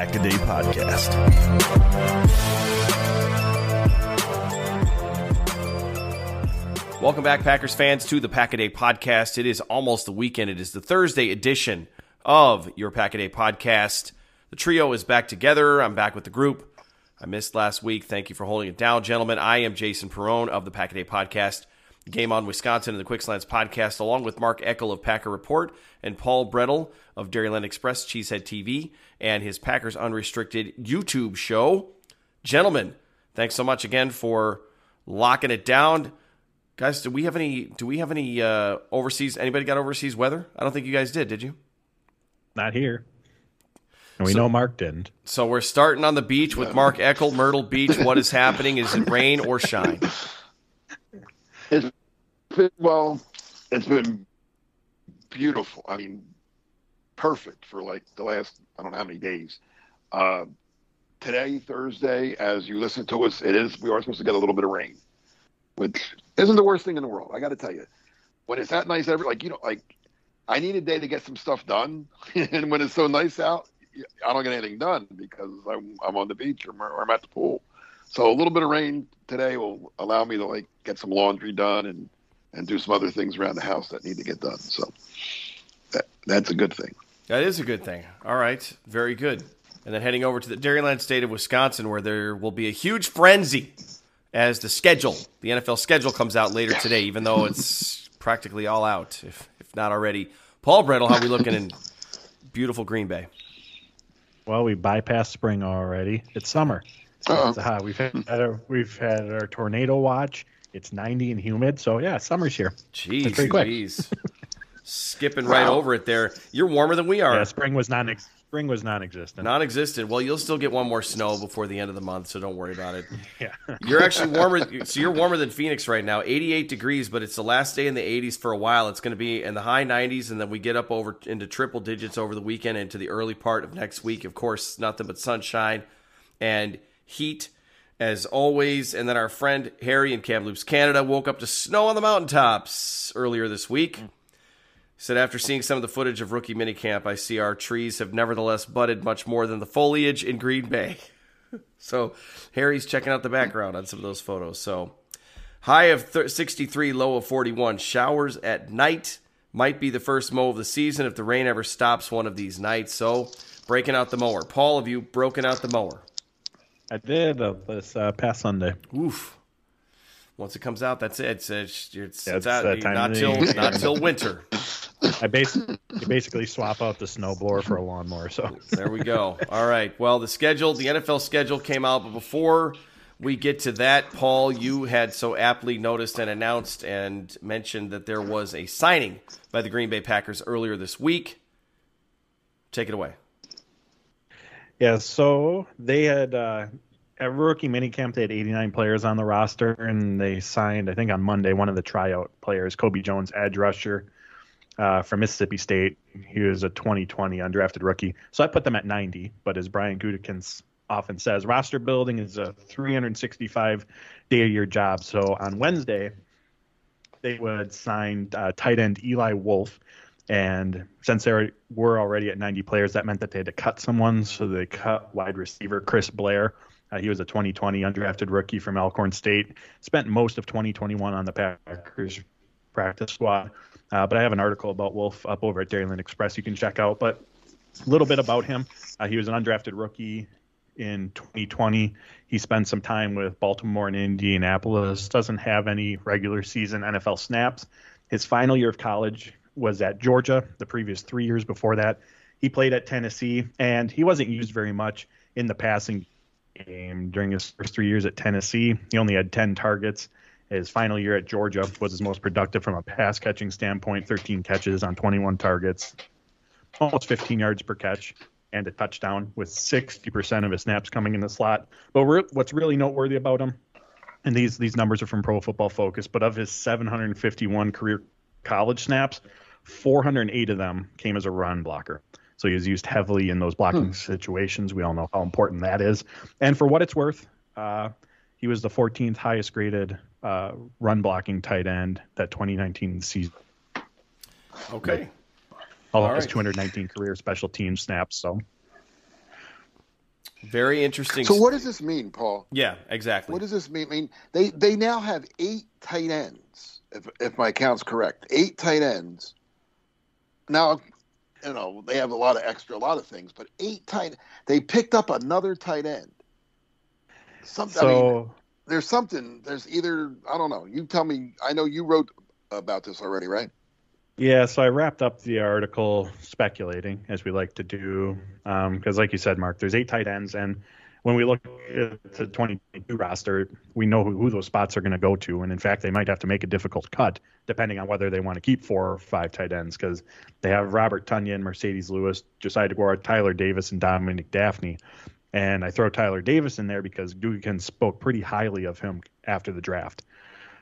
Pack a Day Podcast. Welcome back, Packers fans, to the Pack a Day Podcast. It is almost the weekend. It is the Thursday edition of your Pack a Day Podcast. The trio is back together. I'm back with the group. I missed last week. Thank you for holding it down, gentlemen. I am Jason Perone of the Pack a Day Podcast. Game on Wisconsin and the Quick Slants podcast, along with Mark Eckel of Packer Report and Paul Bretl of Dairyland Express, Cheesehead TV, and his Packers Unrestricted YouTube show. Gentlemen, thanks so much again for locking it down. Guys, do we have any do we have any uh, overseas anybody got overseas weather? I don't think you guys did, did you? Not here. And we so, know Mark didn't. So we're starting on the beach with Mark Eckel, Myrtle Beach. What is happening? Is it rain or shine? It's been, well, it's been beautiful. I mean, perfect for like the last I don't know how many days. Uh, today, Thursday, as you listen to us, it is we are supposed to get a little bit of rain, which isn't the worst thing in the world. I got to tell you, when it's that nice, every like you know, like I need a day to get some stuff done, and when it's so nice out, I don't get anything done because I'm I'm on the beach or, or I'm at the pool. So a little bit of rain today will allow me to like get some laundry done and and do some other things around the house that need to get done. So that that's a good thing. That is a good thing. All right, very good. And then heading over to the Dairyland state of Wisconsin, where there will be a huge frenzy as the schedule, the NFL schedule, comes out later today. Even though it's practically all out, if if not already. Paul Bretl, how are we looking in beautiful Green Bay? Well, we bypassed spring already. It's summer. Uh, we've had our, we've had our tornado watch. It's 90 and humid, so yeah, summer's here. Jeez, jeez. Skipping right wow. over it there. You're warmer than we are. Yeah, spring was non spring was non-existent. Non-existent. Well, you'll still get one more snow before the end of the month, so don't worry about it. Yeah. you're actually warmer. So you're warmer than Phoenix right now, 88 degrees, but it's the last day in the 80s for a while. It's going to be in the high 90s, and then we get up over into triple digits over the weekend into the early part of next week. Of course, nothing but sunshine and heat as always. And then our friend Harry in Kamloops, Canada, woke up to snow on the mountaintops earlier this week. He said, after seeing some of the footage of rookie minicamp, I see our trees have nevertheless budded much more than the foliage in Green Bay. so Harry's checking out the background on some of those photos. So high of 63, low of 41. Showers at night might be the first mow of the season if the rain ever stops one of these nights. So breaking out the mower. Paul, have you broken out the mower? I did uh, this uh, past Sunday. Oof. Once it comes out, that's it. It's it's, it's, yeah, it's out, not till not till winter. I basically basically swap out the snowblower for a lawnmower. So there we go. All right. Well, the schedule, the NFL schedule came out, but before we get to that, Paul, you had so aptly noticed and announced and mentioned that there was a signing by the Green Bay Packers earlier this week. Take it away. Yeah, so they had uh, at rookie minicamp they had 89 players on the roster, and they signed I think on Monday one of the tryout players, Kobe Jones, edge rusher uh, from Mississippi State. He was a 2020 undrafted rookie, so I put them at 90. But as Brian Gutekunst often says, roster building is a 365 day a year job. So on Wednesday, they would sign uh, tight end Eli Wolf. And since they were already at 90 players, that meant that they had to cut someone. So they cut wide receiver Chris Blair. Uh, he was a 2020 undrafted rookie from Alcorn State. Spent most of 2021 on the Packers practice squad. Uh, but I have an article about Wolf up over at Dairyland Express you can check out. But a little bit about him. Uh, he was an undrafted rookie in 2020. He spent some time with Baltimore and Indianapolis. Doesn't have any regular season NFL snaps. His final year of college was at Georgia. The previous three years before that, he played at Tennessee, and he wasn't used very much in the passing game during his first three years at Tennessee. He only had 10 targets. His final year at Georgia was his most productive from a pass catching standpoint 13 catches on 21 targets, almost 15 yards per catch, and a touchdown, with 60% of his snaps coming in the slot. But re- what's really noteworthy about him, and these, these numbers are from Pro Football Focus, but of his 751 career college snaps, 408 of them came as a run blocker. So he was used heavily in those blocking hmm. situations. We all know how important that is. And for what it's worth, uh, he was the 14th highest graded uh, run blocking tight end that 2019 season. Okay. All, all of his 219 career special team snaps. So very interesting. So what does this mean, Paul? Yeah, exactly. What does this mean? I mean, they they now have eight tight ends, if if my count's correct. Eight tight ends now, you know, they have a lot of extra, a lot of things, but eight tight. They picked up another tight end. Something. So, I mean, there's something. There's either I don't know. You tell me. I know you wrote about this already, right? Yeah, so I wrapped up the article speculating, as we like to do, because, um, like you said, Mark, there's eight tight ends, and when we look at the 2022 roster, we know who, who those spots are going to go to. And in fact, they might have to make a difficult cut depending on whether they want to keep four or five tight ends because they have Robert Tonyan, Marcedes Lewis, Josiah Deguara, Tyler Davis, and Dominique Dafney. And I throw Tyler Davis in there because Gutekunst spoke pretty highly of him after the draft.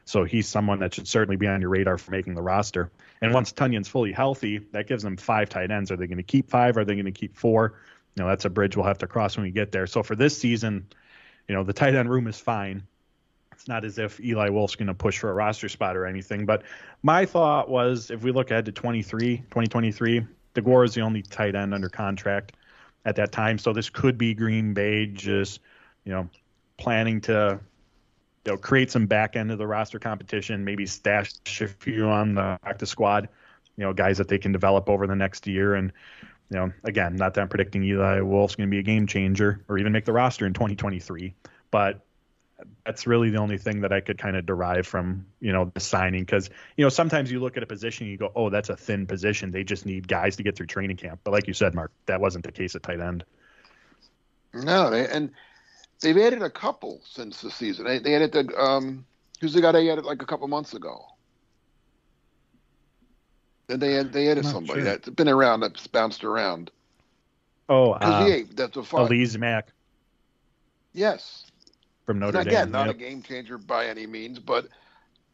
So he's someone that should certainly be on your radar for making the roster. And once Tonyan's fully healthy, that gives them five tight ends. Are they going to keep five? Are they going to keep four? You know that's a bridge we'll have to cross when we get there. So for this season, you know the tight end room is fine. It's not as if Eli Wolf's going to push for a roster spot or anything. But my thought was if we look ahead to 23, 2023, Deguara is the only tight end under contract at that time. So this could be Green Bay just, you know, planning to you know create some back end of the roster competition, maybe stash a few on the practice squad, you know, guys that they can develop over the next year and you know, again, not that I'm predicting Eli Wolf's going to be a game changer or even make the roster in 2023, but that's really the only thing that I could kind of derive from, you know, the signing. Because, you know, sometimes you look at a position and you go, oh, that's a thin position. They just need guys to get through training camp. But like you said, Mark, that wasn't the case at tight end. No, they, and they've added a couple since the season. They, they added the, um, who's the guy they added like a couple months ago? And they had they had somebody sure. that's been around that's bounced around. Oh, uh, yeah, that's a fun. Alize Mack. Yes. From Notre Dame. Again, not yep. a game changer by any means, but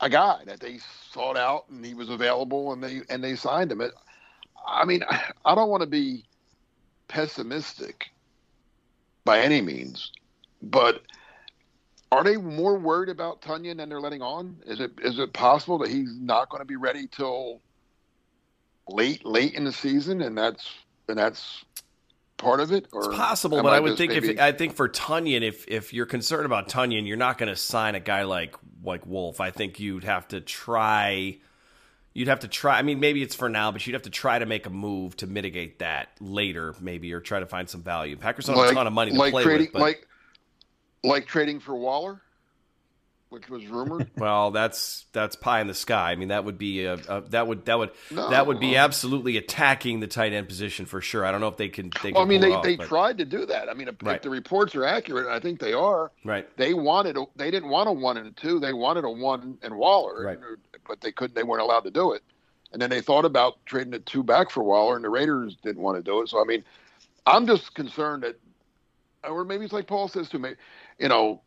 a guy that they sought out and he was available and they and they signed him. It, I mean, I don't want to be pessimistic by any means, but are they more worried about Tonyan than they're letting on? Is it is it possible that he's not going to be ready till late late in the season, and that's and that's part of it? Or it's possible, but I, I would think maybe... if I think for Tonyan, if if you're concerned about Tonyan, you're not going to sign a guy like like Wolf. I think you'd have to try. You'd have to try. I mean, maybe it's for now, but you'd have to try to make a move to mitigate that later, maybe, or try to find some value. Packers don't like, have a ton of money to like play trading, with, but... like like trading for Waller which was rumored. well, that's that's pie in the sky. I mean, that would be a, a that would that would no, that would be absolutely attacking the tight end position for sure. I don't know if they can. They well, I mean, they, off, they but... tried to do that. I mean, if, right. if, the reports are accurate, I think they are. Right. They wanted a, they didn't want a one and a two. They wanted a one and Waller. Right. But they couldn't. They weren't allowed to do it. And then they thought about trading a two back for Waller, and the Raiders didn't want to do it. So I mean, I'm just concerned that, or maybe it's like Paul says to me, you know,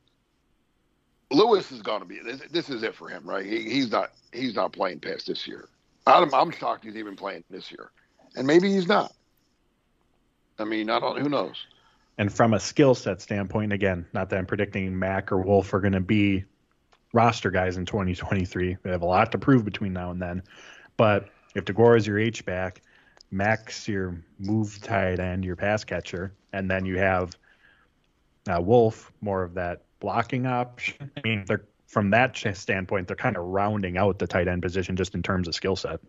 Lewis is going to be this, this. is it for him, right? He, he's not he's not playing past this year. I'm, I'm shocked he's even playing this year, and maybe he's not. I mean, I don't. Who knows? And from a skill set standpoint, again, not that I'm predicting Mac or Wolf are going to be roster guys in 2023. They have a lot to prove between now and then. But if Deguara is your H back, Mack's your move tight end, your pass catcher, and then you have uh, Wolf more of that blocking option. I mean, they're from that standpoint, they're kind of rounding out the tight end position just in terms of skill set.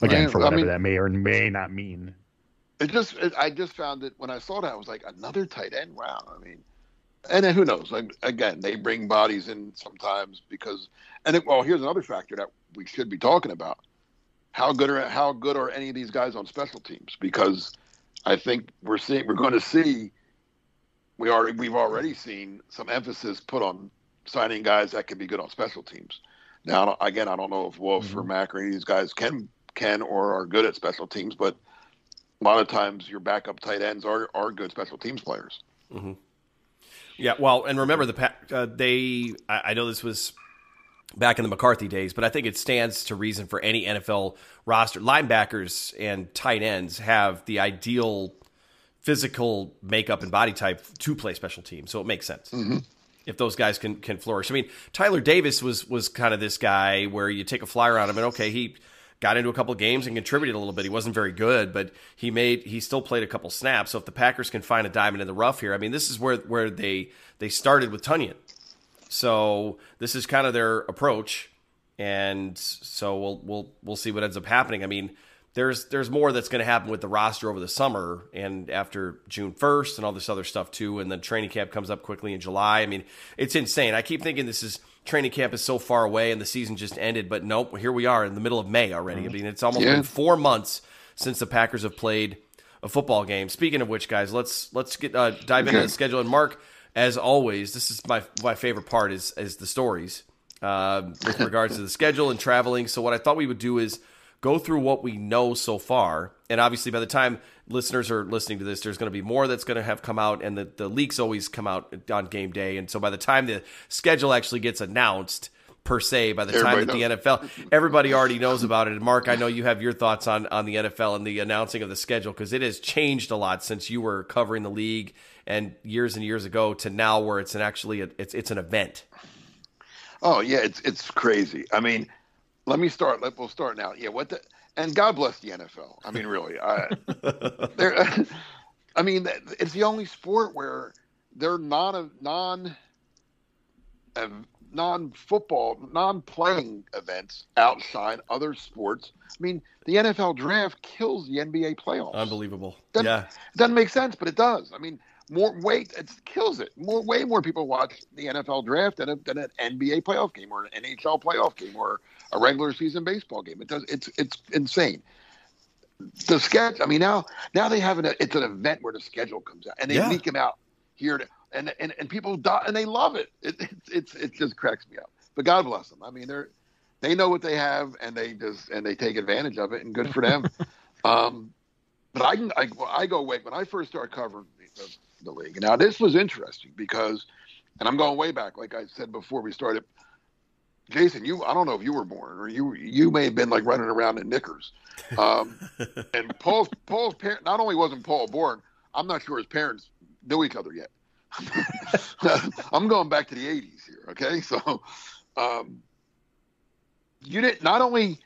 Again, for whatever I mean, that may or may not mean. It just, it, I just found it when I saw that I was like, another tight end. Wow. I mean, and then who knows? Like, again, they bring bodies in sometimes because, and it, well, here's another factor that we should be talking about: how good are how good are any of these guys on special teams? Because I think we're seeing we're going to see we are we've already seen some emphasis put on signing guys that can be good on special teams. Now, again, I don't know if Wolf mm-hmm. or Mack or any of these guys can can or are good at special teams, but a lot of times your backup tight ends are are good special teams players. Mm-hmm. Yeah, well, and remember the uh, they. I, I know this was back in the McCarthy days, but I think it stands to reason for any NFL roster. Linebackers and tight ends have the ideal physical makeup and body type to play special teams, so it makes sense. Mm-hmm if those guys can can flourish. I mean, Tyler Davis was was kind of this guy where you take a flyer on him and okay, he got into a couple games and contributed a little bit. He wasn't very good, but he made he still played a couple snaps. So if the Packers can find a diamond in the rough here, I mean, this is where where they they started with Tonyan. So this is kind of their approach, and so we'll we'll we'll see what ends up happening. I mean, there's there's more that's going to happen with the roster over the summer and after June 1st and all this other stuff too and then training camp comes up quickly in July. I mean, it's insane. I keep thinking this is training camp is so far away and the season just ended, but nope, here we are in the middle of May already. I mean, it's almost yeah. been 4 months since the Packers have played a football game. Speaking of which, guys, let's let's get uh, dive into the schedule and Mark as always, this is my my favorite part is is the stories. Uh, with regards to the schedule and traveling. So what I thought we would do is go through what we know so far. And obviously, by the time listeners are listening to this, there's going to be more that's going to have come out, and the, the leaks always come out on game day. And so by the time the schedule actually gets announced, per se by the everybody time that knows. the NFL everybody already knows about it and Mark I know you have your thoughts on on the NFL and the announcing of the schedule because it has changed a lot since you were covering the league and years and years ago to now where it's an actually a, it's it's an event Oh yeah it's it's crazy I mean let me start. Let we'll start now. Yeah, what the and God bless the NFL. I mean, really, I, I mean, it's the only sport where they're not a non, a non football, non playing events outside other sports. I mean, the NFL draft kills the NBA playoffs. Unbelievable. Doesn't, yeah, doesn't make sense, but it does. I mean, more weight it kills it. More way more people watch the NFL draft than, a, than an NBA playoff game or an NHL playoff game or a regular season baseball game. It does. It's it's insane. The sketch. I mean, now now they have an it's an event where the schedule comes out and they yeah. leak them out here to, and and and people die and they love it. It, it. It's it just cracks me up. But God bless them. I mean, they're they know what they have and they just and they take advantage of it and good for them. um, but I can I, I go away when I first started covering the, the league. Now this was interesting because, and I'm going way back, like I said before we started. Jason, you I don't know if you were born or you you may have been like running around in knickers. Um, and Paul's Paul's parent not only wasn't Paul born, I'm not sure his parents knew each other yet. I'm going back to the 80s here, okay? So um, you didn't not only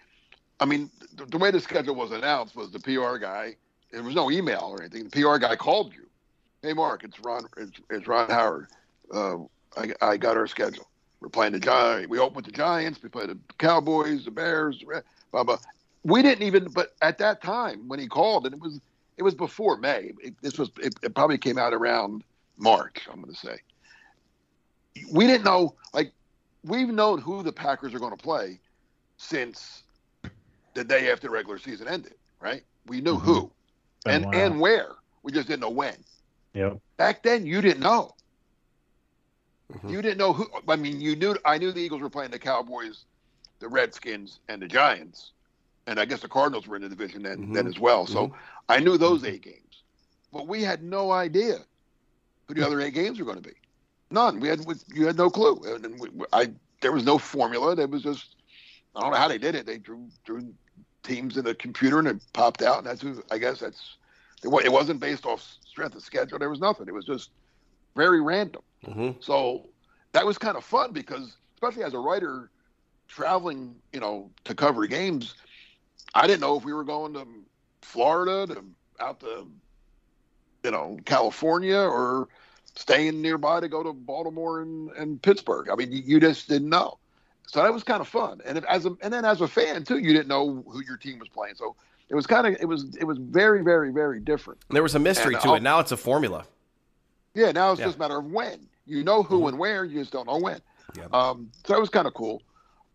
I mean the, the way the schedule was announced was the PR guy there was no email or anything. The PR guy called you Hey, Mark, it's Ron. It's, it's Ron Howard. Uh, I, I got our schedule. We're playing the Giants. We open with the Giants. We play the Cowboys, the Bears, blah blah. We didn't even. But at that time, when he called, and it was it was before May. It, this was it, it probably came out around March. I'm going to say. We didn't know. Like we've known who the Packers are going to play since the day after the regular season ended. Right? We knew mm-hmm. who, and and where. We just didn't know when. Yep. Back then, you didn't know. Mm-hmm. You didn't know who. I mean, you knew. I knew the Eagles were playing the Cowboys, the Redskins, and the Giants, and I guess the Cardinals were in the division then, mm-hmm. then as well. So mm-hmm. I knew those mm-hmm. eight games, but we had no idea who the other eight games were going to be. None. We had. You had no clue. And we, I there was no formula. There was just. I don't know how they did it. They drew drew teams in the computer and it popped out, and that's who. I guess that's. It wasn't based off strength of schedule. There was nothing. It was just very random. Mm-hmm. So that was kind of fun because especially as a writer traveling, you know, to cover games. I didn't know if we were going to Florida to out to, you know, California or staying nearby to go to Baltimore and, and Pittsburgh. I mean, you, you just didn't know. So that was kind of fun. And if, as a, and then as a fan too, you didn't know who your team was playing. So it was kind of it was it was very very very different. There was a mystery and to I'll, it. Now it's a formula. Yeah, now it's yeah. just a matter of when. You know who mm-hmm. and where, you just don't know when. Yeah. Um, so that was kind of cool.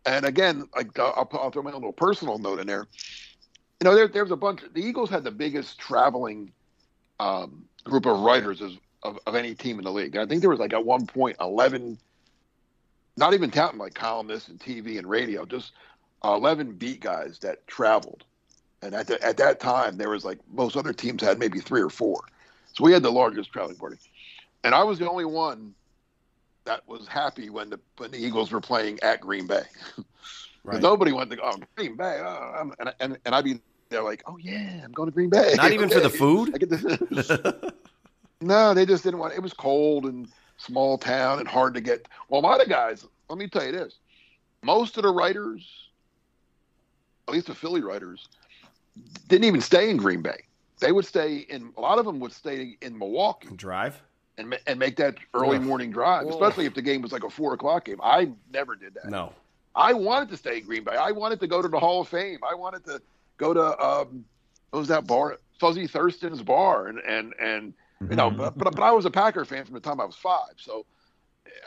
And again, like I'll, I'll throw my little personal note in there. You know, there, there was a bunch. The Eagles had the biggest traveling um, group of writers as, of, of any team in the league. I think there was like at one point eleven, not even counting like columnists and TV and radio, just eleven beat guys that traveled. And at the, at that time, there was like most other teams had maybe three or four. So we had the largest traveling party, and I was the only one that was happy when the when the Eagles were playing at Green Bay. right. Nobody wanted to go oh, Green Bay, oh, and, and and I'd be there like, oh yeah, I'm going to Green Bay. Not even okay. for the food. no, they just didn't want. It was cold and small town and hard to get. Well, a lot of guys. Let me tell you this: most of the writers, at least the Philly writers, didn't even stay in Green Bay. They would stay in. A lot of them would stay in Milwaukee. Drive and and make that early morning drive, especially if the game was like a four o'clock game. I never did that. No, I wanted to stay in Green Bay. I wanted to go to the Hall of Fame. I wanted to go to um, what was that bar? Fuzzy Thurston's bar, and and and you know, mm-hmm. but, but I was a Packer fan from the time I was five, so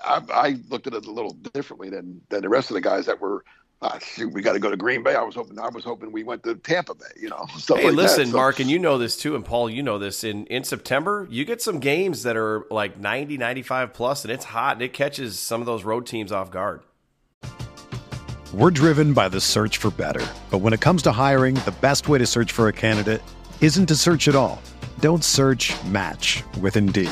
I, I looked at it a little differently than than the rest of the guys that were uh, shoot, we got to go to Green Bay. I was hoping, I was hoping we went to Tampa Bay, you know. hey, like listen, so, Mark, and you know this too, and Paul, you know this. In in September, you get some games that are like 90, 95 plus, and it's hot, and it catches some of those road teams off guard. We're driven by the search for better, but when it comes to hiring, the best way to search for a candidate isn't to search at all. Don't search. Match with Indeed.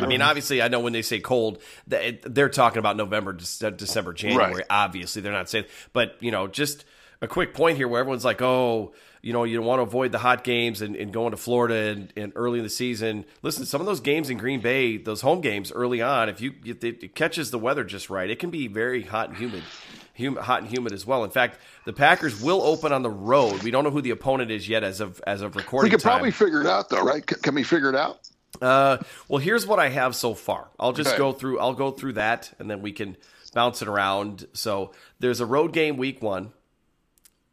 I mean, mm-hmm. obviously, I know when they say cold, they're talking about November, uh, December, January. Right. Obviously, they're not saying, but you know, just a quick point here where everyone's like, oh, you know, you want to avoid the hot games and, and going to Florida and, and, early in the season. Listen, some of those games in Green Bay, those home games early on, if you if it catches the weather just right, it can be very hot and humid. Humid, hot and humid as well. In fact, the Packers will open on the road. We don't know who the opponent is yet as of as of recording. We can time. probably figure it out though, right? Can we figure it out? Uh, well, here's what I have so far. I'll just okay. go through. I'll go through that, and then we can bounce it around. So there's a road game week one.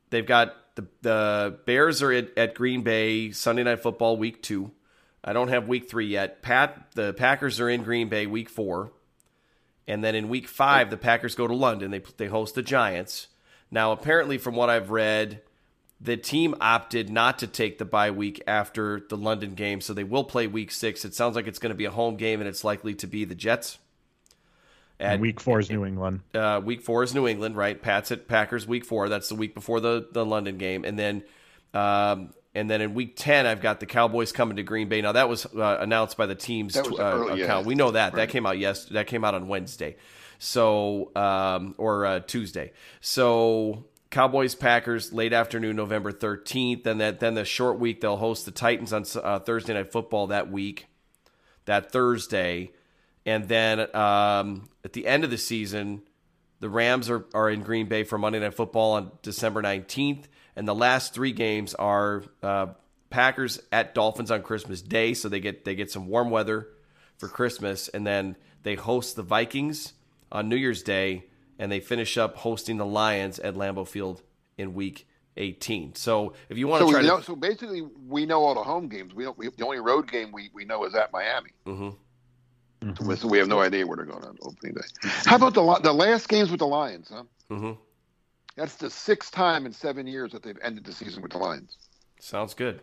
They've got the the Bears are at, at Green Bay Sunday Night Football week two. I don't have week three yet. Pat the Packers are in Green Bay week four, and then in week five the Packers go to London. They they host the Giants. Now apparently, from what I've read, the team opted not to take the bye week after the London game, so they will play week six. It sounds like it's going to be a home game, and it's likely to be the Jets. At, week four is New England. Uh, week four is New England, right? Pats at Packers week four. That's the week before the, the London game, and then um, and then in week ten, I've got the Cowboys coming to Green Bay. Now that was uh, announced by the team's uh, account. Yeah. We know that right. that came out yes, that came out on Wednesday, so um, or uh, Tuesday. So Cowboys Packers late afternoon November 13th and that then the short week they'll host the Titans on uh, Thursday night football that week that Thursday. And then um, at the end of the season the Rams are, are in Green Bay for Monday night football on December 19th and the last three games are uh, Packers at Dolphins on Christmas Day. So they get they get some warm weather for Christmas. And then they host the Vikings on New Year's Day, and they finish up hosting the Lions at Lambeau Field in Week 18. So if you want So, to try we to, know, so basically, we know all the home games. We don't. We, the only road game we, we know is at Miami. Mm-hmm. So, so we have no idea where they're going on opening day. How about the the last games with the Lions? Huh? Mhm. That's the sixth time in seven years that they've ended the season with the Lions. sounds good.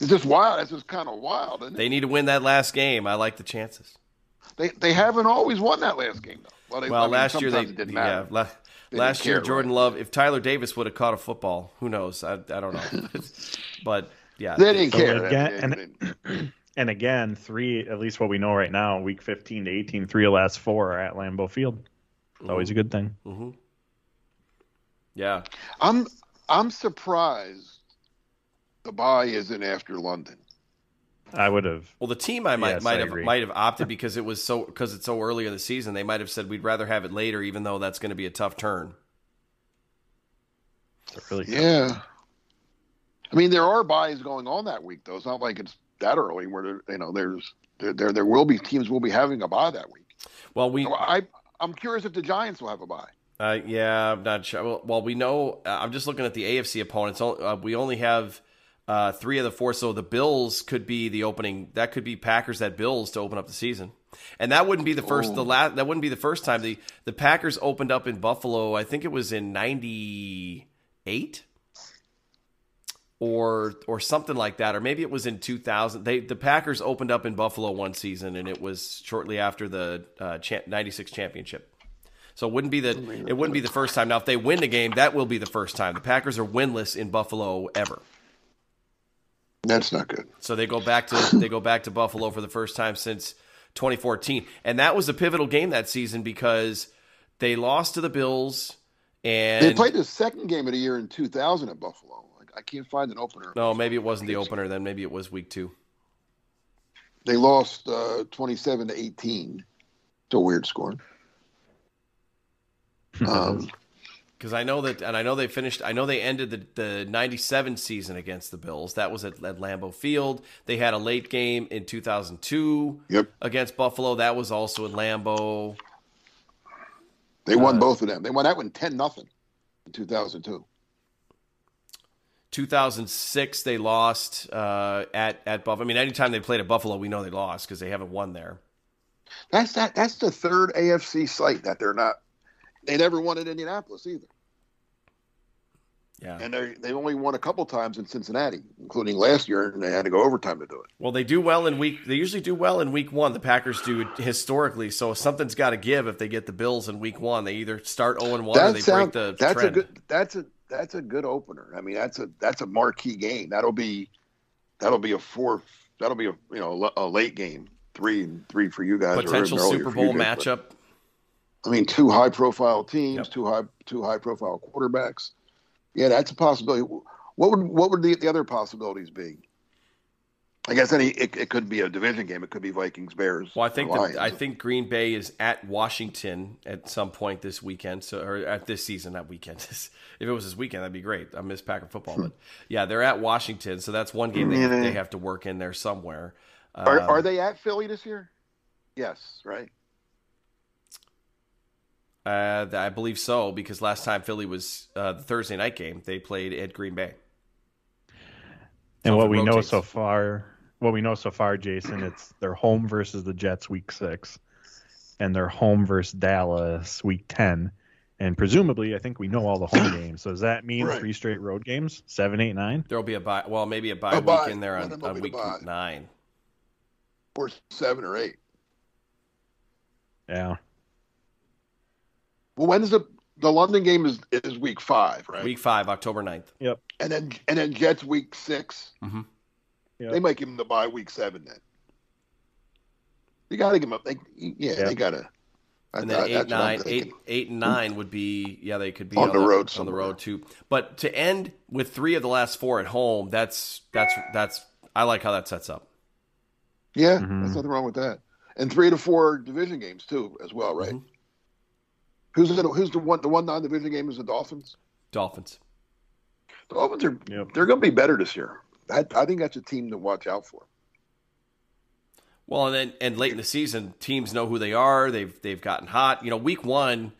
It's just wild. It's just kind of wild, isn't it? They need to win that last game. I like the chances. They they haven't always won that last game though. Well, they, Well, I mean, last year they didn't yeah la- They last didn't year care, Jordan right? Love if Tyler Davis would have caught a football, who knows? I, I don't know. but yeah, They didn't So care. again- and- And again, three at least what we know right now, week 15 to 18, three of last four are at Lambeau Field. It's always a good thing. hmm Yeah. I'm I'm surprised the bye isn't after London. I would have. Well, the team I might Yes, might I have agree. might have opted because it was so because it's so early in the season. They might have said we'd rather have it later, even though that's going to be a tough turn. It's really Yeah. I mean, there are byes going on that week, though. It's not like it's that early where you know there's there, there there will be teams will be having a bye that week. Well, we So I I'm curious if the Giants will have a bye. Uh, yeah, I'm not sure. Well, well we know. Uh, I'm just looking at the AFC opponents. Uh, we only have uh, three of the four, so the Bills could be the opening. That could be Packers at Bills to open up the season, and that wouldn't be the first. The Oh. last. That wouldn't be the first time the the Packers opened up in Buffalo. I think it was in '98. Or, or something like that, or maybe it was in 2000. They the Packers opened up in Buffalo one season, and it was shortly after the uh, cha- '96 championship. So it wouldn't be the it wouldn't be the first time. Now, if they win the game, that will be the first time. The Packers are winless in Buffalo ever. That's not good. So they go back to they go back to Buffalo for the first time since 2014, and that was a pivotal game that season because they lost to the Bills and They played the second game of the year in 2000 at Buffalo. Like, I can't find an opener. no, maybe it wasn't the opener. Then maybe it was week two. They lost uh, 27 to 18. It's a weird score. Um, Because I know that, and I know they finished. I know they ended the the '97 season against the Bills. That was at, at Lambeau Field. They had a late game in 2002 Yep. against Buffalo. That was also at Lambeau. they won Uh, both of them. They won that one 10 nothing in 2002. 2006 they lost uh, at at Buffalo. I mean, anytime they played at Buffalo, we know they lost because they haven't won there. That's that. That's the third AFC site that they're not. They never won in Indianapolis either, Yeah. and they they only won a couple times in Cincinnati, including last year, and they had to go overtime to do it. Well, they do well in week. They usually do well in week one. The Packers do historically. So something's got to give if they get the Bills in week one. They either start 0 and 1 or they sound- break the that's trend. a good. That's a that's a good opener. I mean, that's a that's a marquee game. That'll be that'll be a fourth. That'll be a you know a late game. Three and three for you guys. Potential Super Bowl guys, but- matchup. I mean, two high profile teams, Yep. two high two high profile quarterbacks. Yeah, that's a possibility. What would what would the, the other possibilities be? I guess any it, it could be a division game. It could be Vikings Bears. Well, I think the, I think Green Bay is at Washington at some point this weekend, so or at this season, that weekend. if it was this weekend, that'd be great. I miss Packer football, but yeah, they're at Washington, so that's one game they, they have to work in there somewhere. are, Um, are they at Philly this year? Yes, right. Uh, I believe so because last time Philly was uh, the Thursday night game, they played at Green Bay. And what Something we know so far, what we know so far, Jason, it's their home versus the Jets week six, and their home versus Dallas week ten, and presumably, I think we know all the home games. So does that mean Right. three straight road games, seven, eight, nine? There'll be a bye. Well, maybe a bye A week bye. in there on, of them will on week nine. Or seven or eight. Yeah, Well, when's the the London game is is week five, right? Week five, October 9th. and then and then Jets week 6 Mhm. Yep. They might give them the bye week seven then. You got to give them up. They, yeah, Yeah. they got to. And then eight, nine, eight, eight, and nine would be yeah they could be On the road on the road too. But to end with three of the last four at home, that's that's that's I like how that sets up. Yeah, Mhm. there's nothing wrong with that. And three to four division games too, as well, right? Mhm. Who's the who's the one the one non-division game is the Dolphins. Dolphins. The Dolphins are Yep. they're going to be better this year. I, I think that's a team to watch out for. Well, and then and late in the season, teams know who they are. They've they've gotten hot. You know, week one,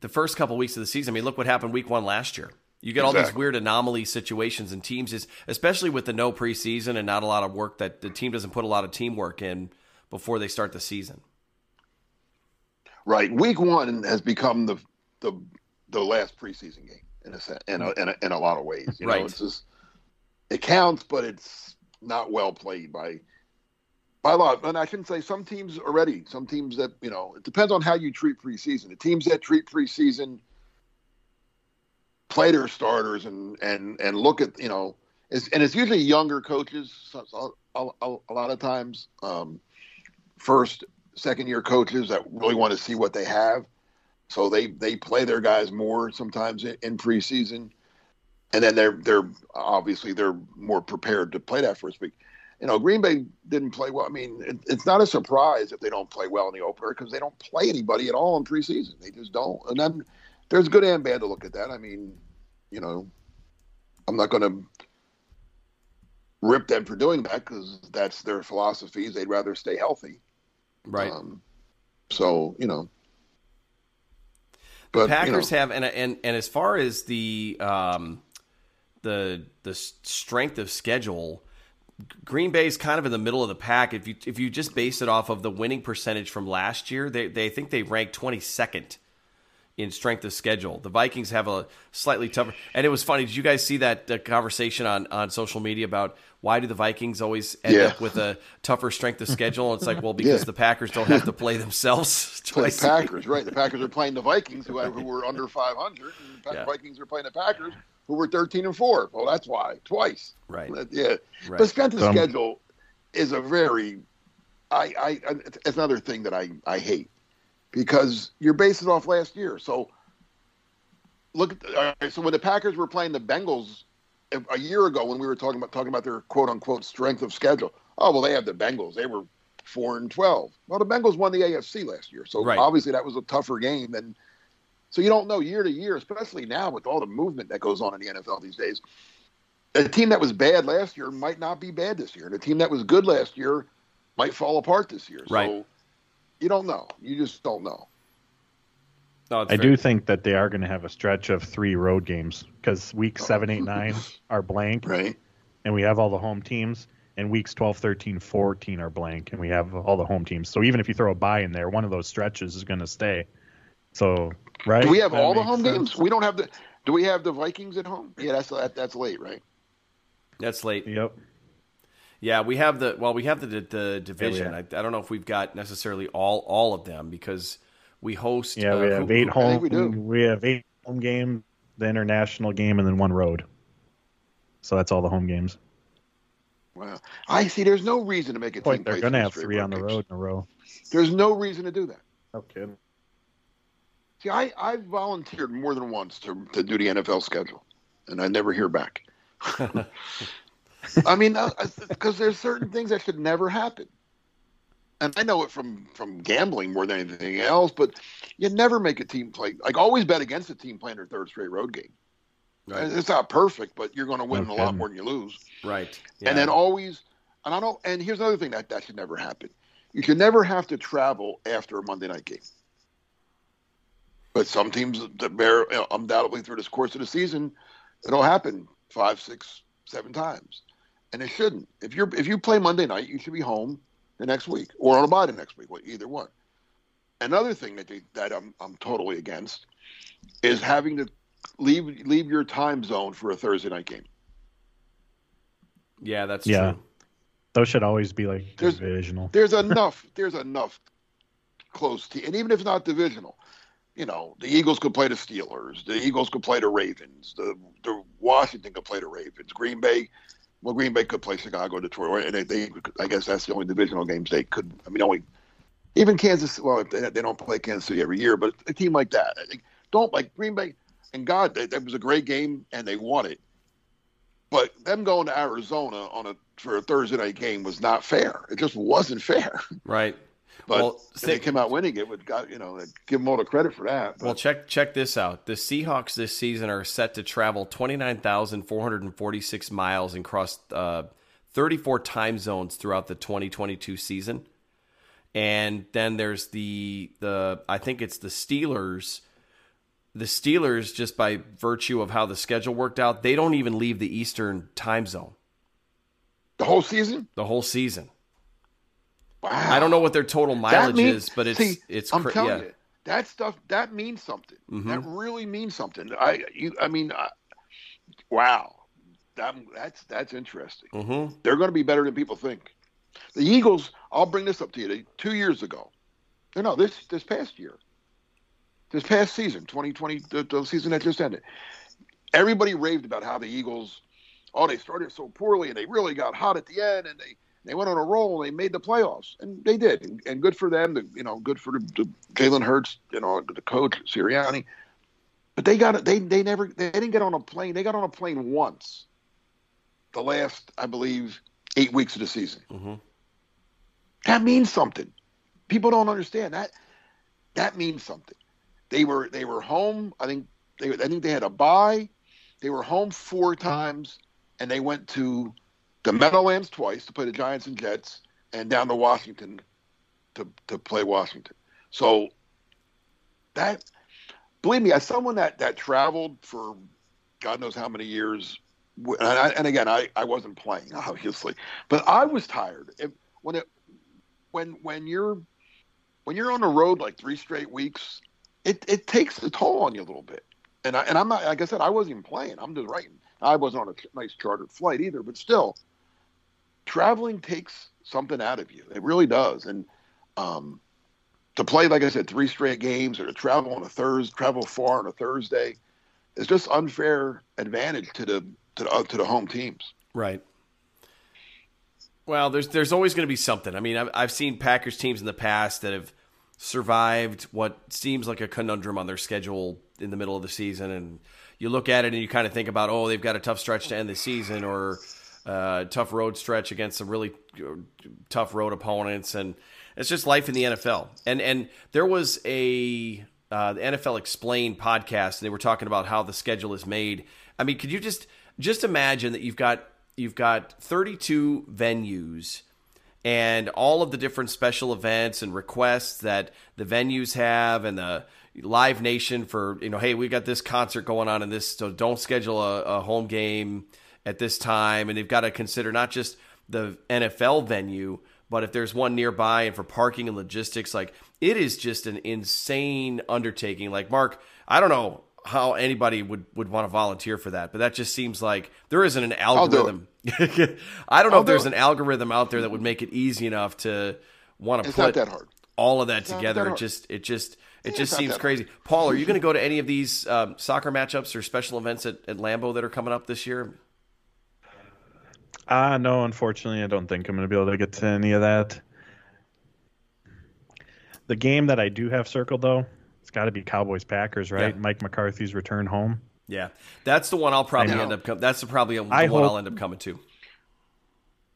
the first couple weeks of the season. I mean, look what happened week one last year. You get all these weird anomaly situations and teams is especially with the no preseason and not a lot of work that the team doesn't put a lot of teamwork in before they start the season. Right. Week one has become the the the last preseason game in a in a in a, in a lot of ways. You right. know, it's just it counts, but it's not well played by by a lot. And I shouldn't say some teams already. Some teams that you know it depends on how you treat preseason. The teams that treat preseason play their starters and and and look at you know it's, and it's usually younger coaches so, a, a, a, lot of times um, first second year coaches that really want to see what they have so they they play their guys more sometimes in, in preseason and then they're they're obviously they're more prepared to play that first week you know green bay didn't play well i mean it, it's not a surprise if they don't play well in the opener because they don't play anybody at all in preseason they just don't and then there's good and bad to look at that. I mean, you know, I'm not going to rip them for doing that because that's their philosophies. They'd rather stay healthy. Right. Um, so, you know. But, the Packers you know, have, and, and and as far as the um, the the strength of schedule, Green Bay is kind of in the middle of the pack. If you if you just base it off of the winning percentage from last year, they they think they ranked 22nd in strength of schedule. The Vikings have a slightly tougher. And it was funny. Did you guys see that uh, conversation on, on social media about why do the Vikings always end yeah. up with a tougher strength of schedule? it's like, well, because yeah. the Packers don't have to play themselves twice. The Packers, right? The Packers are playing the Vikings, who, who were under 500, the yeah. Vikings are playing the Packers, who were 13 and four. Well, that's why twice. Right. Yeah. Right. But strength of um, schedule is a very. I, I, it's another thing that I, I hate because you're basing off last year. So look at so when the Packers were playing the Bengals a year ago when we were talking about talking about their quote unquote strength of schedule. Oh well, they have the Bengals. They were four and twelve. Well, the Bengals won the AFC last year, so right. obviously that was a tougher game. And so you don't know year to year, especially now with all the movement that goes on in the NFL these days. A team that was bad last year might not be bad this year, and a team that was good last year might fall apart this year. Right. So you don't know. You just don't know. No, I do think that they are going to have a stretch of three road games because weeks oh. seven, eight, nine are blank, right? And we have all the home teams. And weeks 12, 13, 14 are blank, and we have all the home teams. So even if you throw a bye in there, one of those stretches is going to stay. So right? Do we have that all the home sense? games? We don't have the. Do we have the Vikings at home? Yeah, that's that, that's late, right? That's late. Yep. Yeah, we have the well, we have the the division. Yeah, I, I, don't know if we've got necessarily all all of them because we host. Yeah, we uh, have who, eight home. We, we have eight home games, the international game, and then one road. So that's all the home games. Wow, I see. There's no reason to make a Point, They're going to have three on the road in a row. There's no reason to do that. No kidding. See, I I volunteered more than once to to do the NFL schedule, and I never hear back. I mean, because there's certain things that should never happen. And I know it from from gambling more than anything else, but you never make a team play like always bet against a team playing their third straight road game. Right. It's not perfect, but you're going to win a lot more than you lose. Right. Yeah. And then always, and I don't. And here's another thing that that should never happen. You should never have to travel after a Monday night game. But some teams that bear you know, undoubtedly through this course of the season, it'll happen five, six, seven times and it shouldn't. If you're if you play Monday night, you should be home the next week or on a bye the next week, either one. Another thing that they, that I'm I'm totally against is having to leave leave your time zone for a Thursday night game. Yeah, that's yeah. True. Those should always be like there's, divisional. There's enough. there's enough close to, and even if not divisional, you know, the Eagles could play the Steelers. The Eagles could play the Ravens. The the Washington could play the Ravens. Green Bay well, Green Bay could play Chicago, Detroit, and they, they, I guess that's the only divisional games they could. I mean, only even Kansas. Well, they, they don't play Kansas City every year, but a team like that, don't like Green Bay. And God, that was a great game, and they won it. But them going to Arizona on a for a Thursday night game was not fair. It just wasn't fair. Right. But well, they came out winning it. Would got you know give them all the credit for that. But. Well, check check this out. The Seahawks this season are set to travel twenty nine thousand four hundred and forty six miles and cross uh, thirty four time zones throughout the twenty twenty two season. and then there's the the I think it's the Steelers. The Steelers, just by virtue of how the schedule worked out, they don't even leave the Eastern time zone The whole season? the whole season. Wow. I don't know what their total mileage means- is, but it's see, it's I'm telling yeah. you, that stuff that means something. Mhm. That really means something. I you I mean, I, wow, that that's that's interesting. Mm-hmm. They're going to be better than people think. The Eagles. I'll bring this up to you. They, two years ago, no, no, this this past year, this past season, 2020, the, the season that just ended. Everybody raved about how the Eagles, oh, they started so poorly and they really got hot at the end and they they went on a roll and they made the playoffs and they did and, and good for them. The, you know, good for the, the Jalen Hurts, you know, the coach Sirianni. But they got they they never they didn't get on a plane. They got on a plane once. The last, I believe, eight weeks of the season. Mm-hmm. That means something. People don't understand that. That means something. They were they were home. I think they I think they had a bye. They were home four times, and they went to the Meadowlands twice to play the Giants and Jets, and down to Washington to to play Washington. So that believe me, as someone that that traveled for God knows how many years, and, I, and again, I, I wasn't playing obviously, but I was tired if, when it when when you're when you're on the road like three straight weeks, it, it takes a toll on you a little bit. And I, and I'm not like I said, I wasn't even playing. I'm just writing. I wasn't on a nice chartered flight either, but still, traveling takes something out of you. It really does. And um, to play, like I said, three straight games or to travel on a Thursday, travel far on a Thursday, is just unfair advantage to the to the, to the home teams. Right. Well, there's there's always going to be something. I mean, I've, I've seen Packers teams in the past that have survived what seems like a conundrum on their schedule in the middle of the season, and you look at it and you kind of think about, oh, they've got a tough stretch to end the season, or uh, tough road stretch against some really uh, tough road opponents, and it's just life in the NFL. And and there was a uh, the NFL Explained podcast, and they were talking about how the schedule is made. I mean, could you just just imagine that you've got you've got 32 venues and all of the different special events and requests that the venues have and the live nation for you know hey we got this concert going on in this so don't schedule a, a home game at this time and they've got to consider not just the nfl venue but if there's one nearby and for parking and logistics like it is just an insane undertaking like mark i don't know how anybody would, would want to volunteer for that, but that just seems like there isn't an do algorithm. I don't know I'll if there's do an algorithm out there that would make it easy enough to want to It's put that hard. all of that not together. that It just it just it just seems crazy. Paul, are you going to go to any of these um, soccer matchups or special events at, at Lambeau that are coming up this year? Uh, no, unfortunately, I don't think I'm going to be able to get to any of that. The game that I do have circled, though, it's got to be Cowboys Packers, right? Yeah. Mike McCarthy's return home. Yeah, that's the one I'll probably end up. Com- that's the probably the I one hope- I'll end up coming to.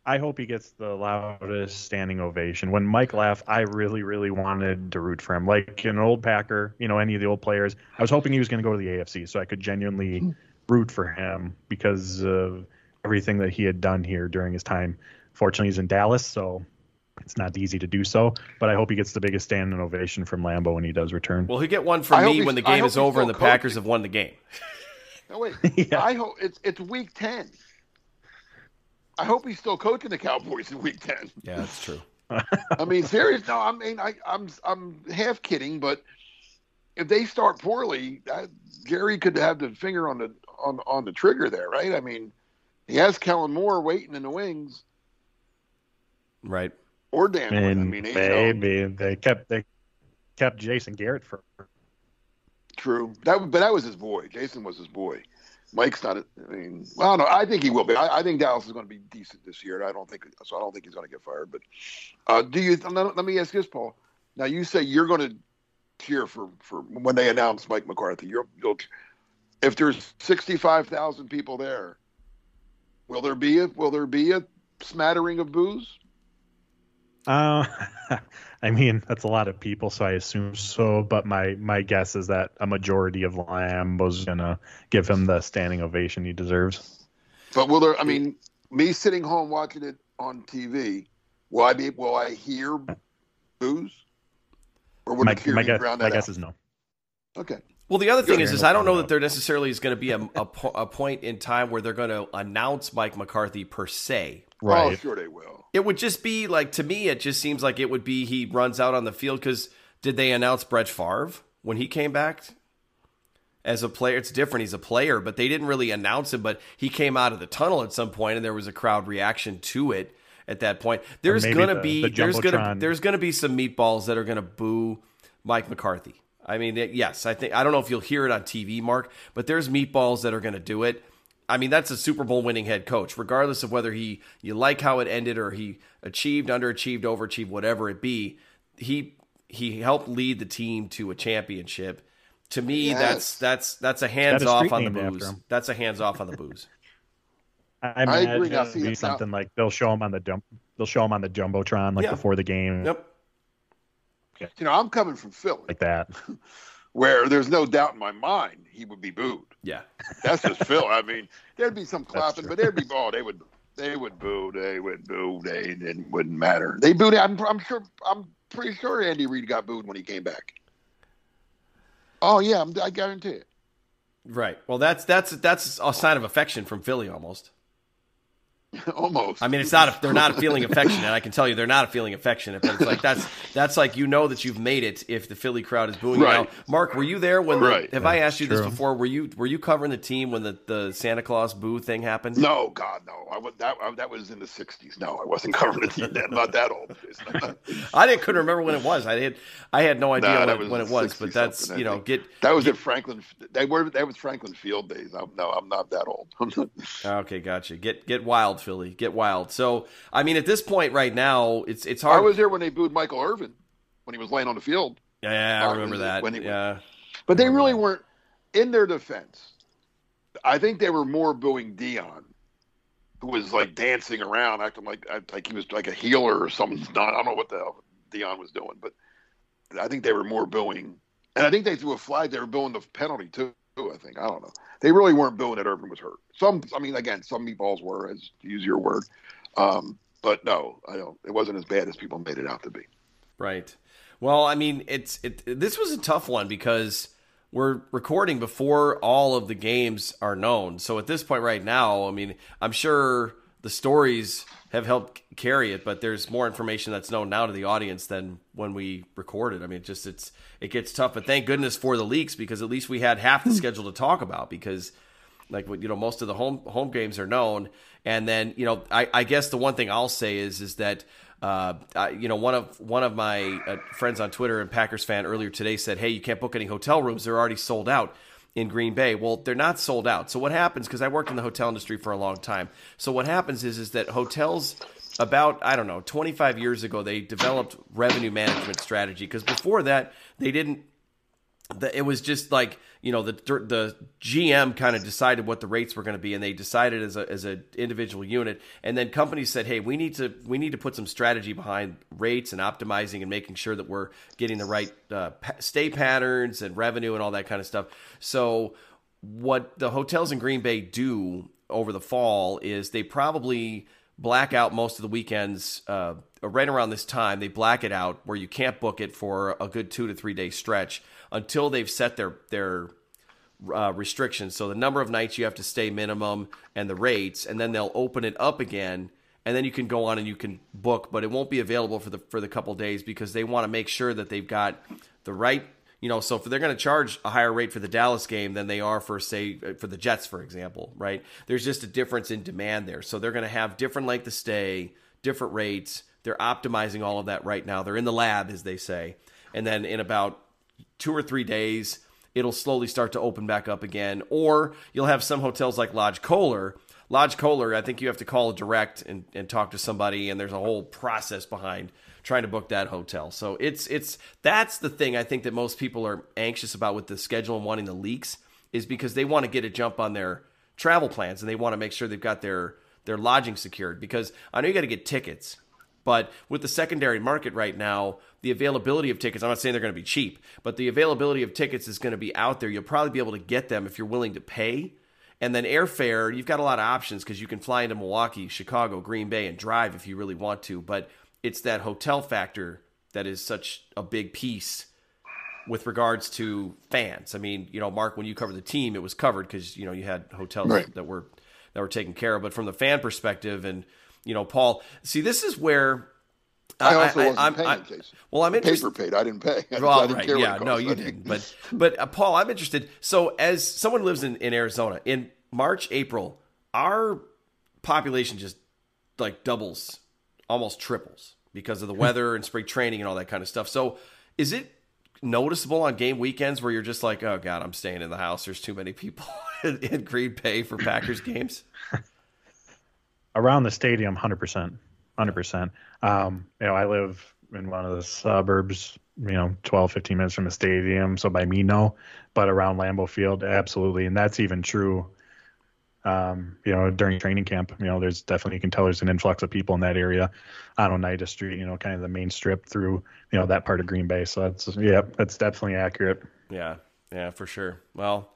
I hope he gets the loudest standing ovation. When Mike left, I really, really wanted to root for him. Like an old Packer, you know, any of the old players. I was hoping he was going to go to the AFC so I could genuinely root for him because of everything that he had done here during his time. Fortunately, he's in Dallas, so it's not easy to do so. But I hope he gets the biggest stand standing ovation from Lambeau when he does return. Well, he get one from I me when the game is over and the still Packers have won the game. No wait. Yeah. I hope it's it's week ten. I hope he's still coaching the Cowboys in week ten. Yeah, that's true. I mean, serious. No, I mean, I, I'm I'm half kidding, but if they start poorly, that, Jerry could have the finger on the on on the trigger there, right? I mean, he has Kellen Moore waiting in the wings, Right. or Dan. Quinn. I and mean, you know, maybe they kept they kept Jason Garrett for true. That but that was his boy. Jason was his boy. Mike's not. A, I mean, well, I don't know. I think he will be. I, I think Dallas is going to be decent this year. I don't think so. I don't think he's going to get fired. But uh, do you? Let let me ask this, Paul. Now you say you're going to cheer for for when they announce Mike McCarthy. You're, you'll if there's sixty five thousand people there, will there be a will there be a smattering of boos? Uh, I mean, that's a lot of people, so I assume so. But my my guess is that a majority of Lambeau's gonna give him the standing ovation he deserves. But will there? I mean, me sitting home watching it on TV, will I be? Will I hear boos? Or would My, my, guess, my guess is no. Okay. Well, the other thing is, is I don't know that there necessarily is going to be a, a, po- a point in time where they're going to announce Mike McCarthy per se. Right. Oh, Right. sure they will. It would just be like to me, it just seems like it would be he runs out on the field because did they announce Brett Favre when he came back as a player? It's different. He's a player, but they didn't really announce him. But he came out of the tunnel at some point, and there was a crowd reaction to it at that point. There's gonna the- be the there's gonna there's gonna be some meatballs that are gonna boo Mike McCarthy. I mean, yes, I think I don't know if you'll hear it on TV, Mark, but there's meatballs that are going to do it. I mean, that's a Super Bowl winning head coach, regardless of whether he you like how it ended or he achieved, underachieved, overachieved, whatever it be. He he helped lead the team to a championship. To me, Yes. that's that's that's a hands a off on the named boos. That's a hands off on the boos. I I imagine agree. Now, it'll see, be now- something like they'll show him on the jump. They'll show him on the jumbotron like Yeah. before the game, Yep. You know, I'm coming from Philly, like that. where there's no doubt in my mind he would be booed. Yeah. That's just Phil. I mean, there'd be some clapping, but there'd be oh, they would they would boo, they would boo, they it wouldn't matter. They booed. I'm, I'm sure. I'm pretty sure Andy Reid got booed when he came back. Oh yeah, I'm, I guarantee it. Right. Well, that's that's that's a sign of affection from Philly almost. Almost. I mean, it's not. A, they're not feeling affectionate. I can tell you, they're not feeling affectionate. But it's like that's that's like you know that you've made it if the Philly crowd is booing you. Right. Now, Mark, were you there when? The, Right. have I asked you this before? Were you were you covering the team when the, the Santa Claus boo thing happened? No, God, no. I was that. I, that was in the '60s. No, I wasn't covering the team then. Not that old. I didn't couldn't remember when it was. I had I had no idea Nah, when, it, was when it was. But that's you know get that was at Franklin. They were. That was Franklin Field days. I'm, no, I'm not that old. okay. Gotcha. Get get wild, Philly. Get wild. So I mean, at this point right now, it's it's hard. I was there when they booed Michael Irvin when he was laying on the field. yeah, I remember that. when he- yeah. But they really weren't. In their defense, I think they were more booing Deion, who was like dancing around, acting like like he was like a healer or something. I don't know what the hell Deion was doing, but I think they were more booing. And I think they threw a flag. They were booing the penalty too. I think I don't know. They really weren't booing that Irvin was hurt. Some, I mean, again, some meatballs were, as to use your word. Um, but no, I don't. It wasn't as bad as people made it out to be. Right. Well, I mean, it's it. This was a tough one because we're recording before all of the games are known. So at this point right now, I mean, I'm sure the stories have helped carry it, but there's more information that's known now to the audience than when we recorded. I mean, it just it's it gets tough, but thank goodness for the leaks because at least we had half the schedule to talk about because like what you know most of the home home games are known. And then you know i, I guess the one thing i'll say is is that uh, I, you know one of one of my uh, friends on twitter and packers fan earlier today said hey you can't book any hotel rooms. They're already sold out in green bay. Well they're not sold out. So what happens because i worked in the hotel industry for a long time. So what happens is is that hotels about i don't know 25 years ago they developed revenue management strategy. Because before that they didn't the, it was just like you know the the GM kind of decided what the rates were going to be, and they decided as a as an individual unit, and then companies said, hey, we need to we need to put some strategy behind rates and optimizing and making sure that we're getting the right uh, stay patterns and revenue and all that kind of stuff. So what the hotels in Green Bay do over the fall is they probably black out most of the weekends uh, right around this time. They black it out where you can't book it for a good two to three day stretch until they've set their their uh, restrictions. So the number of nights you have to stay minimum and the rates, and then they'll open it up again. And then you can go on and you can book, but it won't be available for the for the couple days because they want to make sure that they've got the right you know, so if they're going to charge a higher rate for the Dallas game than they are for, say, for the Jets, for example, right? There's just a difference in demand there. So they're going to have different length of stay, different rates. They're optimizing all of that right now. They're in the lab, as they say. And then in about two or three days, it'll slowly start to open back up again. Or you'll have some hotels like Lodge Kohler. Lodge Kohler, I think you have to call direct and, and talk to somebody, and there's a whole process behind trying to book that hotel. So it's it's that's the thing I think that most people are anxious about with the schedule and wanting the leaks is because they want to get a jump on their travel plans and they want to make sure they've got their their lodging secured because I know you got to get tickets. But with the secondary market right now, the availability of tickets, I'm not saying they're going to be cheap, but the availability of tickets is going to be out there. You'll probably be able to get them if you're willing to pay. And then airfare, you've got a lot of options because you can fly into Milwaukee, Chicago, Green Bay, and drive if you really want to. But it's that hotel factor that is such a big piece with regards to fans. I mean, you know, Mark, when you covered the team, it was covered because you know you had hotels right. that were that were taken care of. But from the fan perspective, and you know, Paul, see, this is where I also I, wasn't I, paying. I, well, I'm interested. Paper paid. I didn't pay. Well, didn't right, yeah, no, you didn't. But but uh, Paul, I'm interested. So, as someone who lives in in Arizona, in March, April, our population just like doubles, almost triples because of the weather and spring training and all that kind of stuff. So, is it noticeable on game weekends where you're just like, oh god, I'm staying in the house. There's too many people in, in Green Bay for Packers games. Around the stadium, hundred percent, hundred percent. Um, you know, I live in one of the suburbs, you know, 12, 15 minutes from the stadium. So by me, no, but around Lambeau Field, absolutely. And that's even true um, you know, during training camp, you know, there's definitely you can tell there's an influx of people in that area on Oneida Street, you know, kind of the main strip through, you know, that part of Green Bay. So that's yeah, that's definitely accurate. Yeah, yeah, for sure. Well,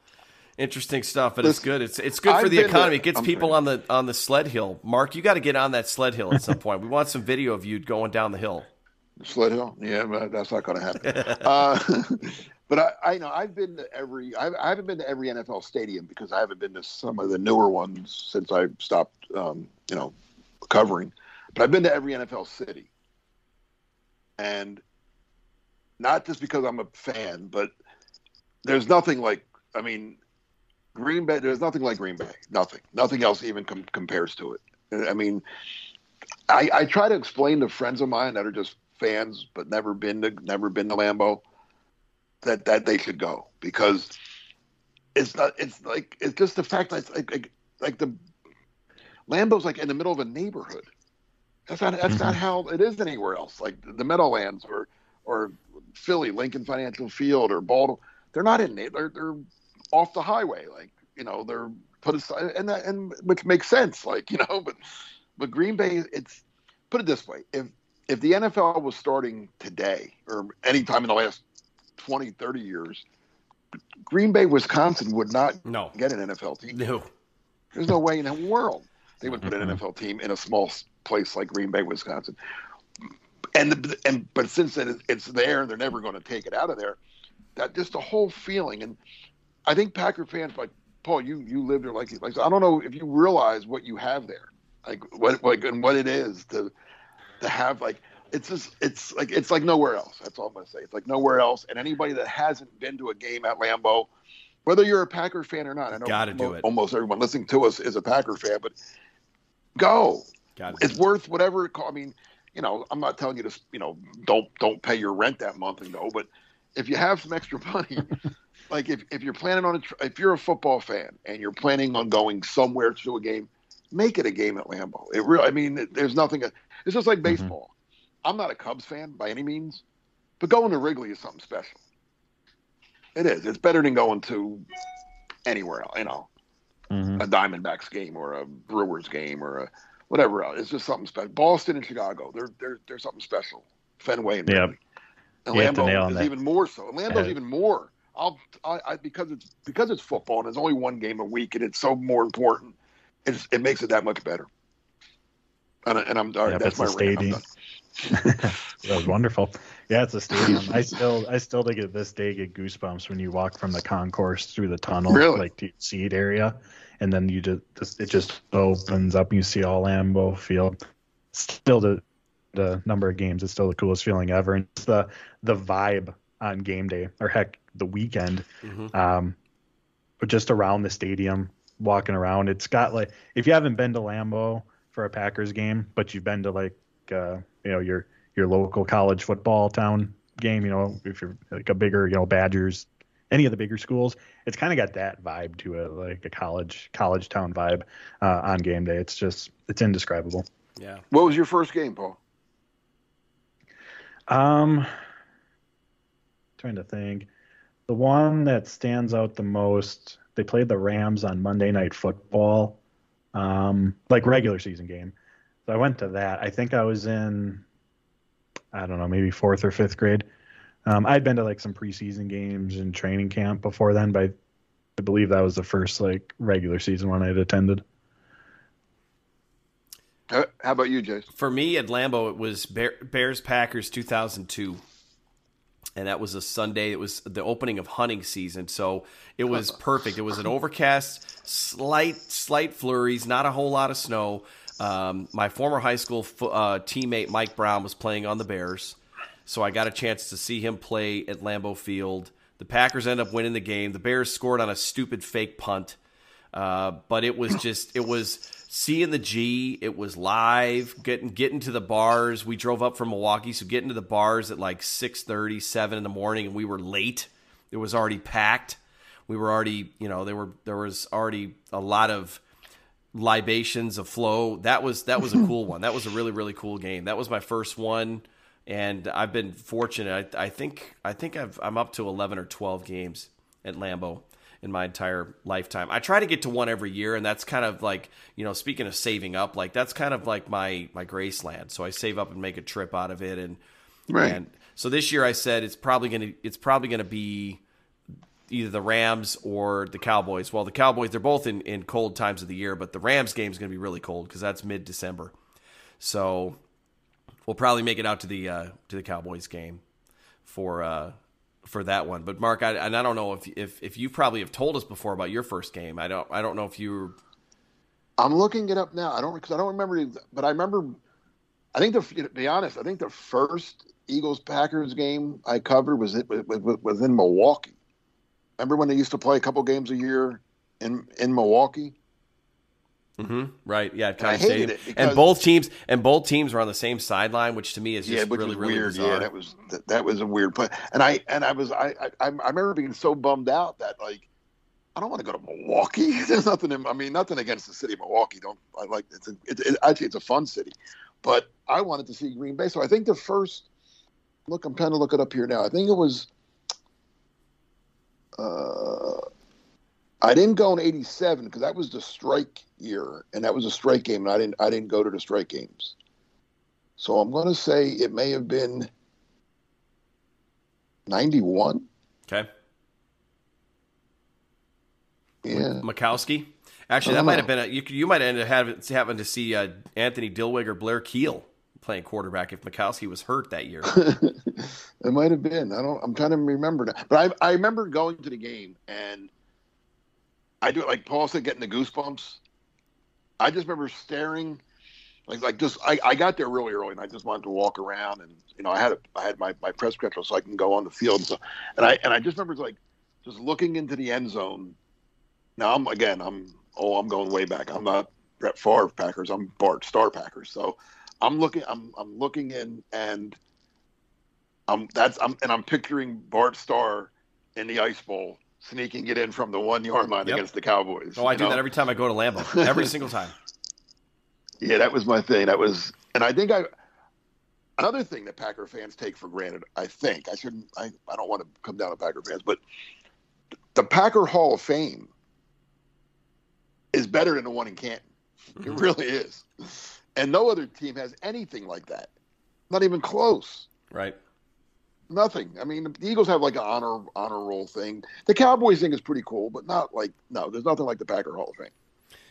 interesting stuff, but it's good. It's it's good for I've the economy. it gets people on the on the sled hill. Mark, you got to get on that sled hill at some point. We want some video of you going down the hill. Sled hill, yeah, but that's not going to happen. uh, but I, I know I've been to every. I, I, haven't been to every NFL stadium because I haven't been to some of the newer ones since I stopped, um, you know, covering. But I've been to every NFL city, and not just because I'm a fan, but there's nothing like. I mean, Green Bay. There's nothing like Green Bay. Nothing. Nothing else even com- compares to it. I mean, I, I try to explain to friends of mine that are just fans but never been to never been to Lambeau that that they should go because it's not. It's like it's just the fact that like like, like the Lambeau's like in the middle of a neighborhood. That's not that's mm-hmm. not how it is anywhere else. Like the Meadowlands or or Philly, Lincoln Financial Field or Baltimore, they're not in they're they're off the highway. Like you know they're put aside and that and which makes sense. Like you know, but but Green Bay, it's put it this way: if if the NFL was starting today or any time in the last 20, 30 years, Green Bay, Wisconsin would not no. get an NFL team. No. There's no way in the world they would put an NFL team in a small place like Green Bay, Wisconsin. And the, and but since it, it's there and they're never going to take it out of there, that just the whole feeling. And I think Packer fans like Paul, you you lived there like like I don't know if you realize what you have there, like what like and what it is to to have like it's just it's like it's like nowhere else. That's all I'm gonna say. It's like nowhere else. And anybody that hasn't been to a game at Lambeau, whether you're a Packer fan or not, I know Gotta do it. almost everyone listening to us is a Packer fan, but go. Gotta it's worth whatever it costs. I mean, you know, I'm not telling you to, you know, don't don't pay your rent that month and go, but if you have some extra money, like if, if you're planning on a, if you're a football fan and you're planning on going somewhere to a game, make it a game at Lambeau. It really, I mean, there's nothing. It's just like mm-hmm. baseball. Mm-hmm I'm not a Cubs fan by any means, but going to Wrigley is something special. It is. It's better than going to anywhere else, you know, mm-hmm. a Diamondbacks game or a Brewers game or a whatever else. It's just something special. Boston and Chicago, they're they're they're something special. Fenway and Wrigley. And you Lambeau is that. even more so. And Lambeau's even more. I'll I, I, because it's because it's football and there's only one game a week and it's so more important. It's, it makes it that much better. And, and I'm yeah, that's my stadium. that was wonderful. Yeah, it's a stadium. I still, I still to get this day get goosebumps when you walk from the concourse through the tunnel, really? like to seat area, and then you just, it just opens up and you see all Lambeau Field. Still the, the number of games, it's still the coolest feeling ever, and it's the, the vibe on game day or heck, the weekend, mm-hmm. um, just around the stadium, walking around. It's got like, if you haven't been to Lambeau for a Packers game, but you've been to like uh, you know your your local college football town game. You know, if you're like a bigger, you know, Badgers, any of the bigger schools, it's kind of got that vibe to it, like a college college town vibe uh, on game day. It's just it's indescribable. Yeah. What was your first game, Paul? Um, trying to think. The one that stands out the most, they played the Rams on Monday Night Football, um, like regular season game. So I went to that. I think I was in, I don't know, maybe fourth or fifth grade. Um, I'd been to like some preseason games and training camp before then, but I believe that was the first like regular season one I'd attended. How about you, Jason? For me at Lambeau, it was Bears Packers 2002 and that was a Sunday. It was the opening of hunting season, so it was perfect. It was an overcast, slight slight flurries, not a whole lot of snow. Um, my former high school uh, teammate Mike Brown was playing on the Bears, so I got a chance to see him play at Lambeau Field. The Packers end up winning the game. The Bears scored on a stupid fake punt, uh, but it was just it was seeing the G. It was live, getting getting to the bars. We drove up from Milwaukee, so getting to the bars at like 6:30, 7 in the morning, and we were late. It was already packed. We were already, you know, there were there was already a lot of libations of flow. That was that was a cool one. That was a really really cool game. That was my first one, and I've been fortunate. I, I think I think I've, I'm up to 11 or 12 games at Lambeau in my entire lifetime. I try to get to one every year, and that's kind of like you know, speaking of saving up, like that's kind of like my my Graceland. So I save up and make a trip out of it, and right. And so this year I said it's probably gonna it's probably gonna be either the Rams or the Cowboys. Well, the Cowboys they're both in in cold times of the year, but the Rams game is gonna be really cold because that's mid December. So we'll probably make it out to the uh, to the Cowboys game for uh, for that one. But Mark, I, and I don't know if if if you probably have told us before about your first game. I don't I don't know if you. I'm looking it up now. I don't because I don't remember, but I remember. I think the to be honest, I think the first Eagles Packers game I covered was it was in Milwaukee. Remember when they used to play a couple games a year in in Milwaukee? Mm-hmm. Right. Yeah. Kind of stadium. and both teams and both teams were on the same sideline, which to me is just yeah, really, really weird. Bizarre. Yeah, that was that, that, was a weird play. And I and I was I, I I remember being so bummed out that like I don't want to go to Milwaukee. There's nothing. In, I mean, nothing against the city of Milwaukee. Don't I like it's a, it, it, actually it's a fun city, but I wanted to see Green Bay. So I think the first look, I'm trying to look it up here now. I think it was. Uh, I didn't go in '87 because that was the strike year, and that was a strike game, and I didn't I didn't go to the strike games. So I'm going to say it may have been 91. Okay. Yeah. Majkowski. Actually, that might have been a, you. You might end up having, having to see uh, Anthony Dilweg or Blair Kiel playing quarterback if Majkowski was hurt that year. it might have been. I don't. I'm trying to remember now, but I I remember going to the game and I do it like Paul said, getting the goosebumps. I just remember staring, like like just I, I got there really early and I just wanted to walk around and you know I had a, I had my, my press schedule so I can go on the field and so and I and I just remember like just looking into the end zone. Now I'm again I'm oh I'm going way back. I'm not Brett Favre Packers. I'm Bart Starr Packers. So I'm looking I'm I'm looking in and I'm that's I'm and I'm picturing Bart Starr in the ice bowl sneaking it in from the one yard line yep. against the Cowboys. Oh, I do know? that every time I go to Lambeau. Every single time. Yeah, that was my thing. That was, and I think I. Another thing that Packer fans take for granted, I think I shouldn't. I, I don't want to come down to Packer fans, but the Packer Hall of Fame is better than the one in Canton. Mm-hmm. It really is, and no other team has anything like that. Not even close. Right nothing. I mean, the Eagles have like an honor honor roll thing. The Cowboys thing is pretty cool, but not like no. There's nothing like the Packer Hall of Fame.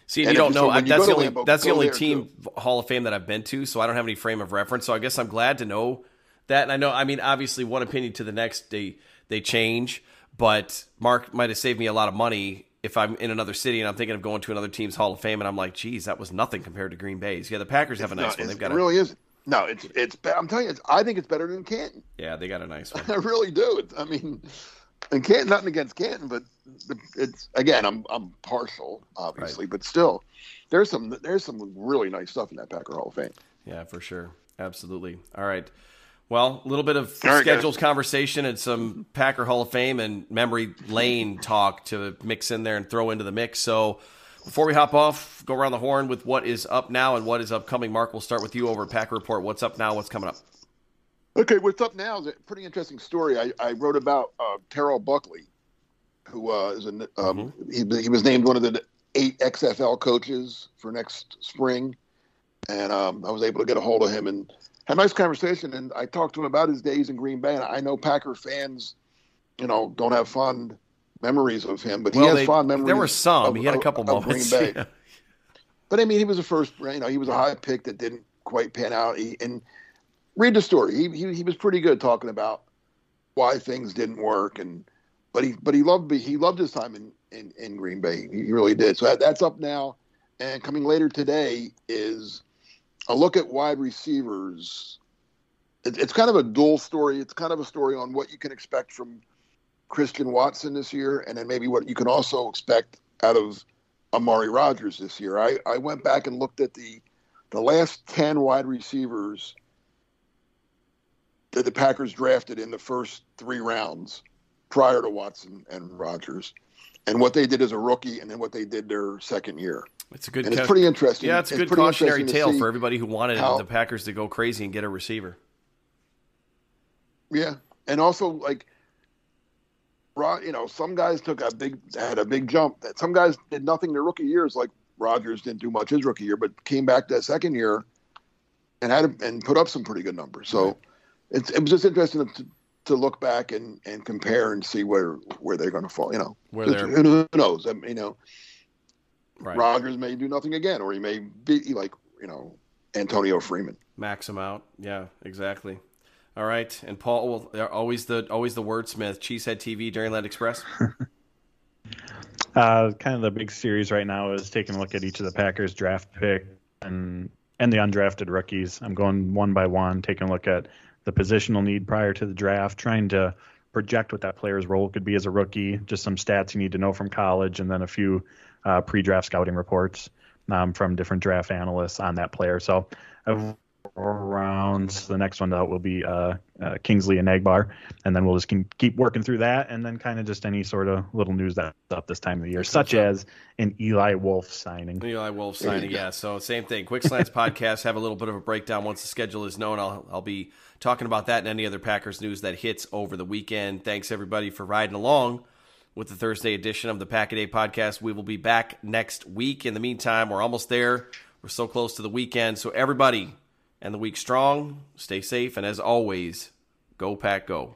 See, and, you don't know. So that's the only Lambeau, that's the only team too. Hall of Fame that I've been to, so I don't have any frame of reference. So I guess I'm glad to know that. And I know, I mean, obviously, one opinion to the next, they they change. But Mark might have saved me a lot of money if I'm in another city and I'm thinking of going to another team's Hall of Fame, and I'm like, geez, that was nothing compared to Green Bay's. Yeah, the Packers have it's a nice not, one. They've got it. Really is. No, it's it's. I'm telling you, I think it's better than Canton. Yeah, they got a nice one. I really do. It's, I mean, and Canton, nothing against Canton, but it's again, I'm I'm partial, obviously, right. but still, there's some there's some really nice stuff in that Packer Hall of Fame. Yeah, for sure, absolutely. All right. Well, a little bit of right, schedules guys. conversation and some Packer Hall of Fame and memory lane talk to mix in there and throw into the mix. So before we hop off, go around the horn with what is up now and what is upcoming. Mark, we'll start with you over at Packer Report. What's up now? What's coming up? Okay, what's up now is a pretty interesting story. I, I wrote about uh, Terrell Buckley, who uh, is an, um, mm-hmm. he, he was named one of the eight XFL coaches for next spring, and um, I was able to get a hold of him and had a nice conversation. And I talked to him about his days in Green Bay. And I know Packer fans, you know, don't have fun memories of him, but well, he has they, fond memories. There were some. Of, he had a couple of, moments. Green Bay. but I mean, he was a first, you know, he was a high pick that didn't quite pan out. He, and read the story. He, he he was pretty good talking about why things didn't work, and but he but he loved he loved his time in in, in Green Bay. He really did. So that, that's up now, and coming later today is a look at wide receivers. It, it's kind of a dual story. It's kind of a story on what you can expect from Christian Watson this year, and then maybe what you can also expect out of Amari Rogers this year. I, I went back and looked at the the last ten wide receivers that the Packers drafted in the first three rounds prior to Watson and Rogers, and what they did as a rookie, and then what they did their second year. It's a good. And it's pretty interesting. Yeah, it's a good cautionary tale for everybody who wanted how- the Packers to go crazy and get a receiver. Yeah, and also like, Ro- you know, some guys took a big had a big jump. That some guys did nothing their rookie years. Like Rogers didn't do much his rookie year, but came back that second year and had a, and put up some pretty good numbers. So it's it was just interesting to, to look back and, and compare and see where where they're going to fall. You know, Where they're- who knows? I mean, you know, Right. Rogers may do nothing again, or he may be like you know Antonio Freeman. Max him out. Yeah, exactly. All right, and Paul, well, always the always the wordsmith. Cheesehead TV, Dairyland Express. Uh, kind of the big series right now is taking a look at each of the Packers draft pick and and the undrafted rookies. I'm going one by one, taking a look at the positional need prior to the draft, trying to project what that player's role could be as a rookie, just some stats you need to know from college, and then a few uh, pre-draft scouting reports um, from different draft analysts on that player. So I've rounds. The next one out will be uh, uh, Kingsley Enagbare, and then we'll just can keep working through that, and then kind of just any sort of little news that's up this time of the year, such as an Eli Wolf signing. Eli Wolf signing, yeah. So same thing. Quick Slants podcast have a little bit of a breakdown once the schedule is known. I'll I'll be talking about that and any other Packers news that hits over the weekend. Thanks everybody for riding along with the Thursday edition of the Pack a Day podcast. We will be back next week. In the meantime, we're almost there. We're so close to the weekend. So everybody, and the week strong. Stay safe, and as always, go Pack Go.